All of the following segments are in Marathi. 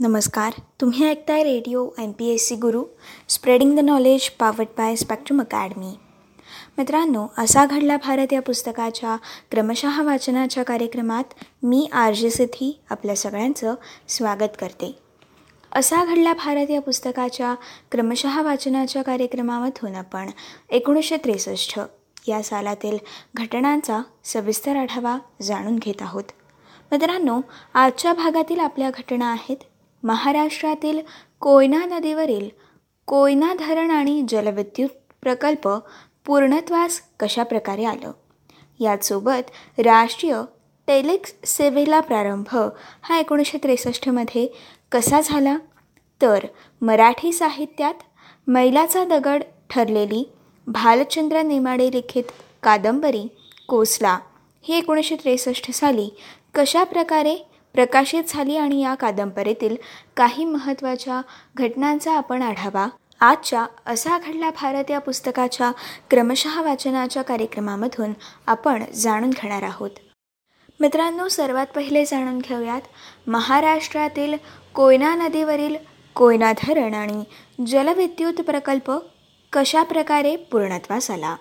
नमस्कार. तुम्ही ऐकताय radio M P S C Guru spreading the knowledge powered by Spectrum Academy. मित्रांनो असा घडला भारत या पुस्तकाच्या क्रमशः वाचनाच्या कार्यक्रमात मी आर जे सिद्धी आपल्या सगळ्यांचं स्वागत करते. असा घडला भारत या पुस्तकाच्या क्रमशः वाचनाच्या कार्यक्रमामधून आपण एकोणीसशे त्रेसष्ट या सालातील घटनांचा सविस्तर आढावा जाणून घेत आहोत. मित्रांनो आजच्या भागातील आपल्या घटना आहेत महाराष्ट्रातील कोयना नदीवरील कोयना धरण आणि जलविद्युत प्रकल्प पूर्णत्वास कशाप्रकारे आलं? याचसोबत राष्ट्रीय टेलेक्स सेवेला प्रारंभ हा एकोणीसशे त्रेसष्टमध्ये कसा झाला? तर मराठी साहित्यात मैलाचा दगड ठरलेली भालचंद्र नेमाडे लिखित कादंबरी कोसला ही एकोणीसशे त्रेसष्ट साली कशा प्रकारे प्रकाशित झाली आणि या कादंबरीतील काही महत्त्वाच्या घटनांचा आपण आढावा. आजच्या असा घडला भारत या पुस्तकाच्या क्रमशः वाचनाच्या कार्यक्रमामधून आपण जाणून घेणार आहोत. मित्रांनो सर्वात पहिले जाणून घेऊयात. महाराष्ट्रातील कोयना नदीवरील कोयना धरण आणि जलविद्युत प्रकल्प कशाप्रकारे पूर्णत्वास आला?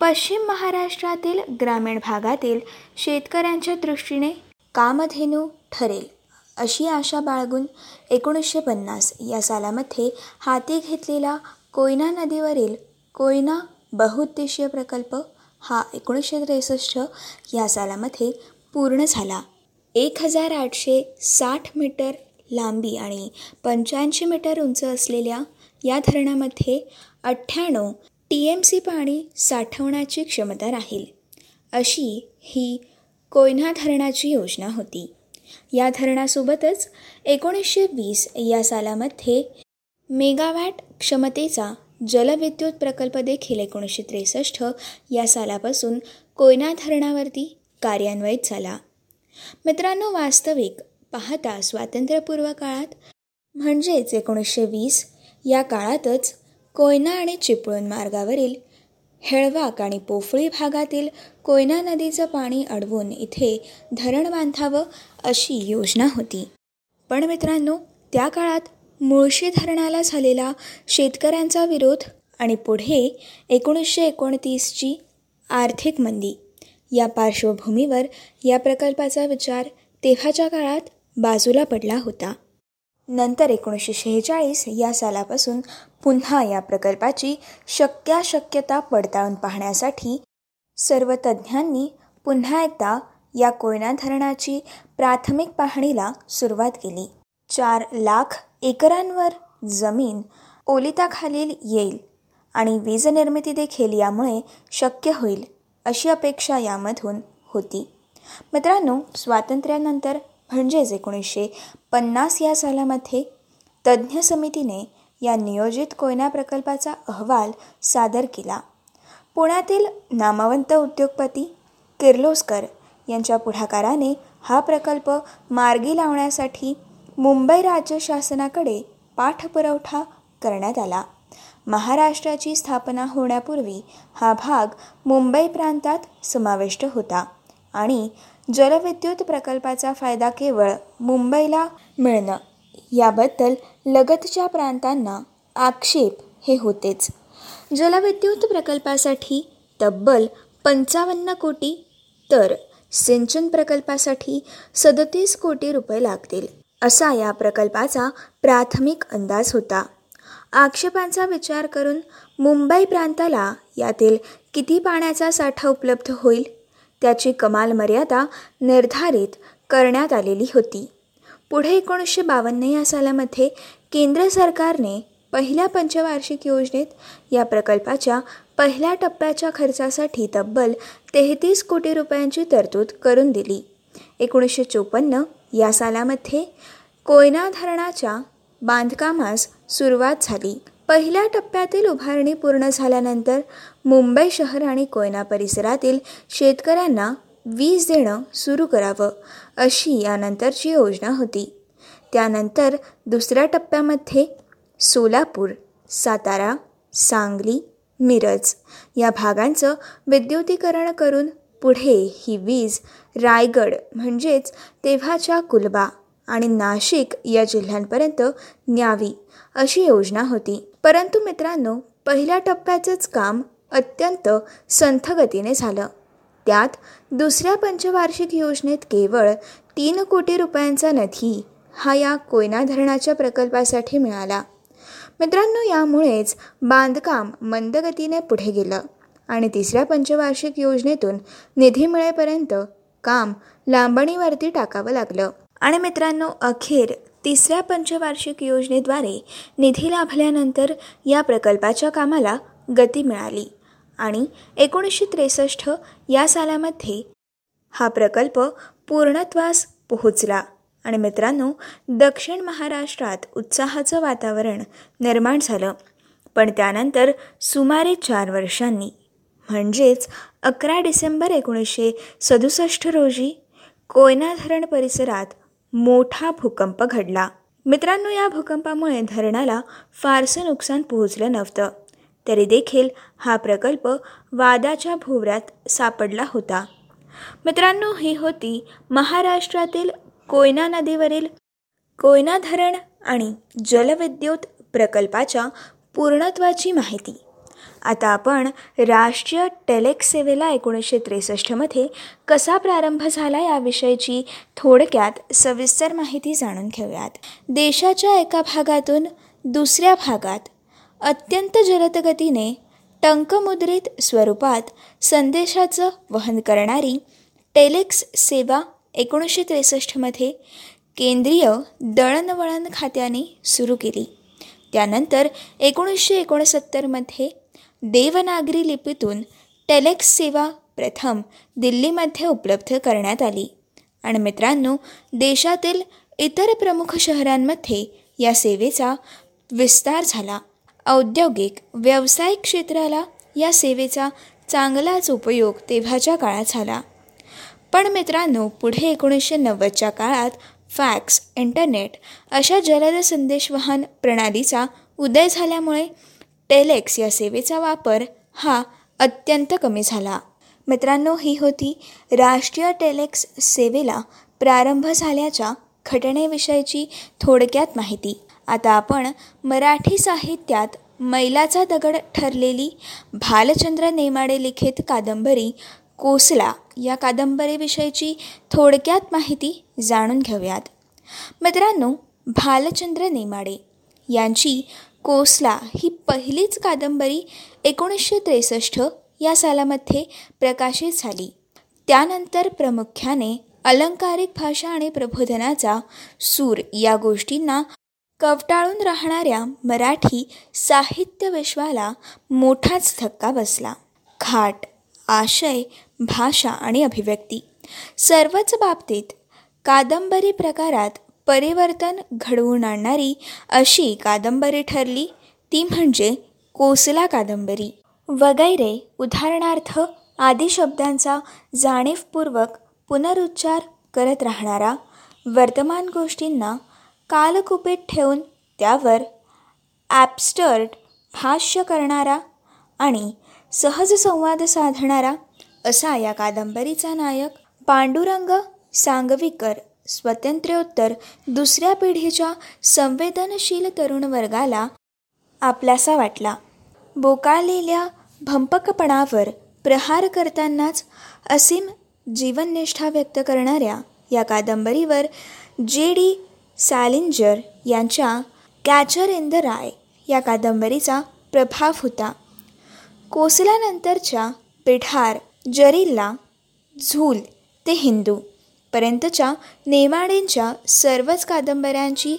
पश्चिम महाराष्ट्रातील ग्रामीण भागातील शेतकऱ्यांच्या दृष्टीने कामधेनू ठरेल अशी आशा बाळगून एकोणीसशे पन्नास या सालामध्ये हाती घेतलेला कोयना नदीवरील कोयना बहुउद्देशीय प्रकल्प हा एकोणीसशे त्रेसष्ट या सालामध्ये पूर्ण झाला. एक हजार आठशे साठ मीटर लांबी आणि पंच्याऐंशी मीटर उंच असलेल्या या धरणामध्ये अठ्ठ्याण्णव टी एम सी पाणी साठवण्याची क्षमता राहील अशी ही कोयना धरणाची योजना होती. या धरणासोबतच एकोणीसशे वीस या सालामध्ये मेगावॅट क्षमतेचा जलविद्युत प्रकल्प देखील एकोणीसशे त्रेसष्ट या सालापासून कोयना धरणावरती कार्यान्वित झाला. मित्रांनो वास्तविक पाहता स्वातंत्र्यपूर्व काळात म्हणजेच एकोणीसशे वीस या काळातच कोयना आणि चिपळूण मार्गावरील हेळवाक आणि पोफळी भागातील कोयना नदीचं पाणी अडवून इथे धरण बांधावं अशी योजना होती. पण मित्रांनो त्या काळात मुळशी धरणाला झालेला शेतकऱ्यांचा विरोध आणि पुढे एकोणीसशे एकोणतीसची आर्थिक मंदी. या पार्श्वभूमीवर या प्रकल्पाचा विचार तेव्हाच्या काळात बाजूला पडला होता. नंतर एकोणीसशे शेहेचाळीस या सालापासून पुन्हा या प्रकल्पाची शक्याशक्यता पडताळून पाहण्यासाठी सर्व तज्ज्ञांनी पुन्हा एकदा या कोयना धरणाची प्राथमिक पाहणीला सुरुवात केली. चार लाख एकरांवर जमीन ओलिताखालील येईल आणि वीज निर्मिती देखील यामुळे शक्य होईल अशी अपेक्षा यामधून होती. मित्रांनो स्वातंत्र्यानंतर म्हणजेच एकोणीसशे पन्नास या सालामध्ये तज्ज्ञ समितीने या नियोजित कोयना प्रकल्पाचा अहवाल सादर केला. पुण्यातील नामवंत उद्योगपती किर्लोस्कर यांच्या पुढाकाराने हा प्रकल्प मार्गी लावण्यासाठी मुंबई राज्य शासनाकडे पाठपुरवठा करण्यात आला. महाराष्ट्राची स्थापना होण्यापूर्वी हा भाग मुंबई प्रांतात समाविष्ट होता आणि जलविद्युत प्रकल्पाचा फायदा केवळ मुंबईला मिळणं. याबद्दल लगतच्या प्रांतांना आक्षेप हे होतेच. जलविद्युत प्रकल्पासाठी तब्बल पंचावन्न कोटी तर सिंचन प्रकल्पासाठी सदतीस कोटी रुपये लागतील असा या प्रकल्पाचा प्राथमिक अंदाज होता. आक्षेपांचा विचार करून मुंबई प्रांताला यातील किती पाण्याचा साठा उपलब्ध होईल? त्याची कमाल मर्यादा निर्धारित करण्यात आलेली होती. पुढे एकोणीसशे बावन्न या सालामध्ये केंद्र सरकारने पहिल्या पंचवार्षिक योजनेत या प्रकल्पाच्या पहिल्या टप्प्याच्या खर्चासाठी तब्बल तेहतीस कोटी रुपयांची तरतूद करून दिली. एकोणीसशे चोपन्न या सालामध्ये कोयना धरणाच्या बांधकामास सुरुवात झाली. पहिल्या टप्प्यातील उभारणी पूर्ण झाल्यानंतर मुंबई शहर आणि कोयना परिसरातील शेतकऱ्यांना वीज देणं सुरू करावं अशी यानंतरची योजना होती. त्यानंतर दुसऱ्या टप्प्यामध्ये सोलापूर सातारा सांगली मिरज या भागांचं विद्युतीकरण करून पुढे ही वीज रायगड म्हणजेच तेव्हाच्या कुलबा आणि नाशिक या जिल्ह्यांपर्यंत न्यावी अशी योजना होती. परंतु मित्रांनो पहिल्या टप्प्याचंच काम अत्यंत संथगतीने झालं. त्यात दुसऱ्या पंचवार्षिक योजनेत केवळ तीन कोटी रुपयांचा निधी हा या कोयना धरणाच्या प्रकल्पासाठी मिळाला. मित्रांनो यामुळेच बांधकाम मंदगतीने पुढे गेलं आणि तिसऱ्या पंचवार्षिक योजनेतून निधी मिळेपर्यंत काम लांबणीवरती टाकावं लागलं. आणि मित्रांनो अखेर तिसऱ्या पंचवार्षिक योजनेद्वारे निधी लाभल्यानंतर या प्रकल्पाच्या कामाला गती मिळाली. आणि एकोणीसशे त्रेसष्ट या सालामध्ये हा प्रकल्प पूर्णत्वास पोहोचला. आणि मित्रांनो दक्षिण महाराष्ट्रात उत्साहाचं वातावरण निर्माण झालं. पण त्यानंतर सुमारे चार वर्षांनी म्हणजेच अकरा डिसेंबर एकोणीसशे सदुसष्ट रोजी कोयना धरण परिसरात मोठा भूकंप घडला. मित्रांनो या भूकंपामुळे धरणाला फारसं नुकसान पोहोचलं नव्हतं. तरी देखील हा प्रकल्प वादाच्या भोवऱ्यात सापडला होता. मित्रांनो ही होती महाराष्ट्रातील कोयना नदीवरील कोयना धरण आणि जलविद्युत प्रकल्पाच्या पूर्णत्वाची माहिती. आता आपण राष्ट्रीय टेलेक्स सेवेला एकोणीसशे त्रेसष्टमध्ये कसा प्रारंभ झाला याविषयीची थोडक्यात सविस्तर माहिती जाणून घेऊयात. देशाच्या एका भागातून दुसऱ्या भागात अत्यंत जलदगतीने टंकमुद्रित स्वरूपात संदेशाचं वहन करणारी टेलेक्स सेवा एकोणीसशे त्रेसष्टमध्ये केंद्रीय दळणवळण खात्याने सुरू केली. त्यानंतर एकोणीसशे एकोणसत्तरमध्ये देवनागरी लिपीतून टेलेक्स सेवा प्रथम दिल्लीमध्ये उपलब्ध करण्यात आली. आणि मित्रांनो देशातील इतर प्रमुख शहरांमध्ये या सेवेचा विस्तार झाला. औद्योगिक व्यावसायिक क्षेत्राला या सेवेचा चांगलाच उपयोग तेव्हाच्या काळात झाला. पण मित्रांनो पुढे एकोणीसशे नव्वदच्या काळात फॅक्स इंटरनेट अशा जलद संदेशवहन प्रणालीचा उदय झाल्यामुळे टेलेक्स या सेवेचा वापर हा अत्यंत कमी झाला. मित्रांनो ही होती राष्ट्रीय टेलेक्स सेवेला प्रारंभ झाल्याच्या घटनेविषयीची थोडक्यात माहिती. आता आपण मराठी साहित्यात मैलाचा दगड ठरलेली भालचंद्र नेमाडे लिखित कादंबरी कोसला या कादंबरीविषयीची थोडक्यात माहिती जाणून घेऊयात. मित्रांनो भालचंद्र नेमाडे यांची कोसला ही पहिलीच कादंबरी एकोणीसशे त्रेसष्ट या सालामध्ये प्रकाशित झाली. त्यानंतर प्रामुख्याने अलंकारिक भाषा आणि प्रबोधनाचा सूर या गोष्टींना कवटाळून राहणाऱ्या मराठी साहित्य विश्वाला मोठाच धक्का बसला. खाट आशय भाषा आणि अभिव्यक्ती सर्वच बाबतीत कादंबरी प्रकारात परिवर्तन घडवून आणणारी अशी कादंबरी ठरली. ती म्हणजे कोसला कादंबरी. वगैरे उदाहरणार्थ आदी शब्दांचा जाणीवपूर्वक पुनरुच्चार करत राहणारा वर्तमान गोष्टींना कालकुपेत ठेवून त्यावर ॲपस्टर्ट भाष्य करणारा आणि सहज संवाद साधणारा असा या कादंबरीचा नायक पांडुरंग सांगवीकर स्वातंत्र्योत्तर दुसऱ्या पिढीच्या संवेदनशील तरुण वर्गाला आपलासा वाटला. बोकाळलेल्या भंपकपणावर प्रहार करतानाच असीम जीवननिष्ठा व्यक्त करणाऱ्या या कादंबरीवर जे डी सॅलिंजर यांच्या कॅचर इन द राय या कादंबरीचा प्रभाव होता. कोसल्यानंतरच्या पिठार जरिल्ला झूल ते हिंदू पर्यंतच्या नेमाडेंच्या सर्वच कादंबऱ्यांची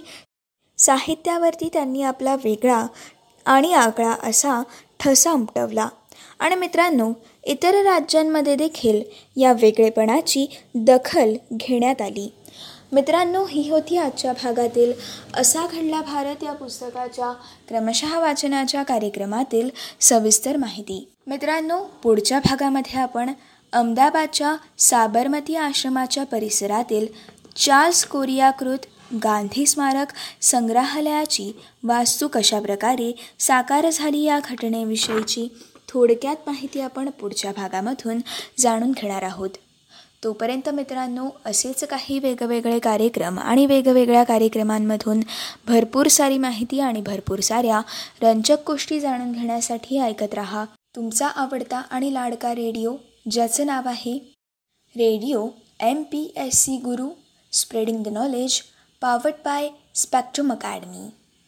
साहित्यावरती त्यांनी आपला वेगळा आणि आगळा असा ठसा उमटवला. आणि मित्रांनो इतर राज्यांमध्ये देखील या वेगळेपणाची दखल घेण्यात आली. मित्रांनो ही होती आजच्या भागातील असा घडला भारत या पुस्तकाच्या क्रमशः वाचनाच्या कार्यक्रमातील सविस्तर माहिती. मित्रांनो पुढच्या भागामध्ये आपण अहमदाबादच्या साबरमती आश्रमाच्या परिसरातील चार्ल्स कोरियाकृत गांधी स्मारक संग्रहालयाची वास्तू कशाप्रकारे साकार झाली या घटनेविषयीची थोडक्यात माहिती आपण पुढच्या भागामधून जाणून घेणार आहोत. तोपर्यंत मित्रांनो असेच काही वेगवेगळे कार्यक्रम आणि वेगवेगळ्या कार्यक्रमांमधून भरपूर सारी माहिती आणि भरपूर साऱ्या रंजक गोष्टी जाणून घेण्यासाठी ऐकत रहा. तुमचा आवडता आणि लाडका रेडिओ ज्याचं नाव आहे radio M P S C Guru spreading the knowledge powered by Spectrum Academy.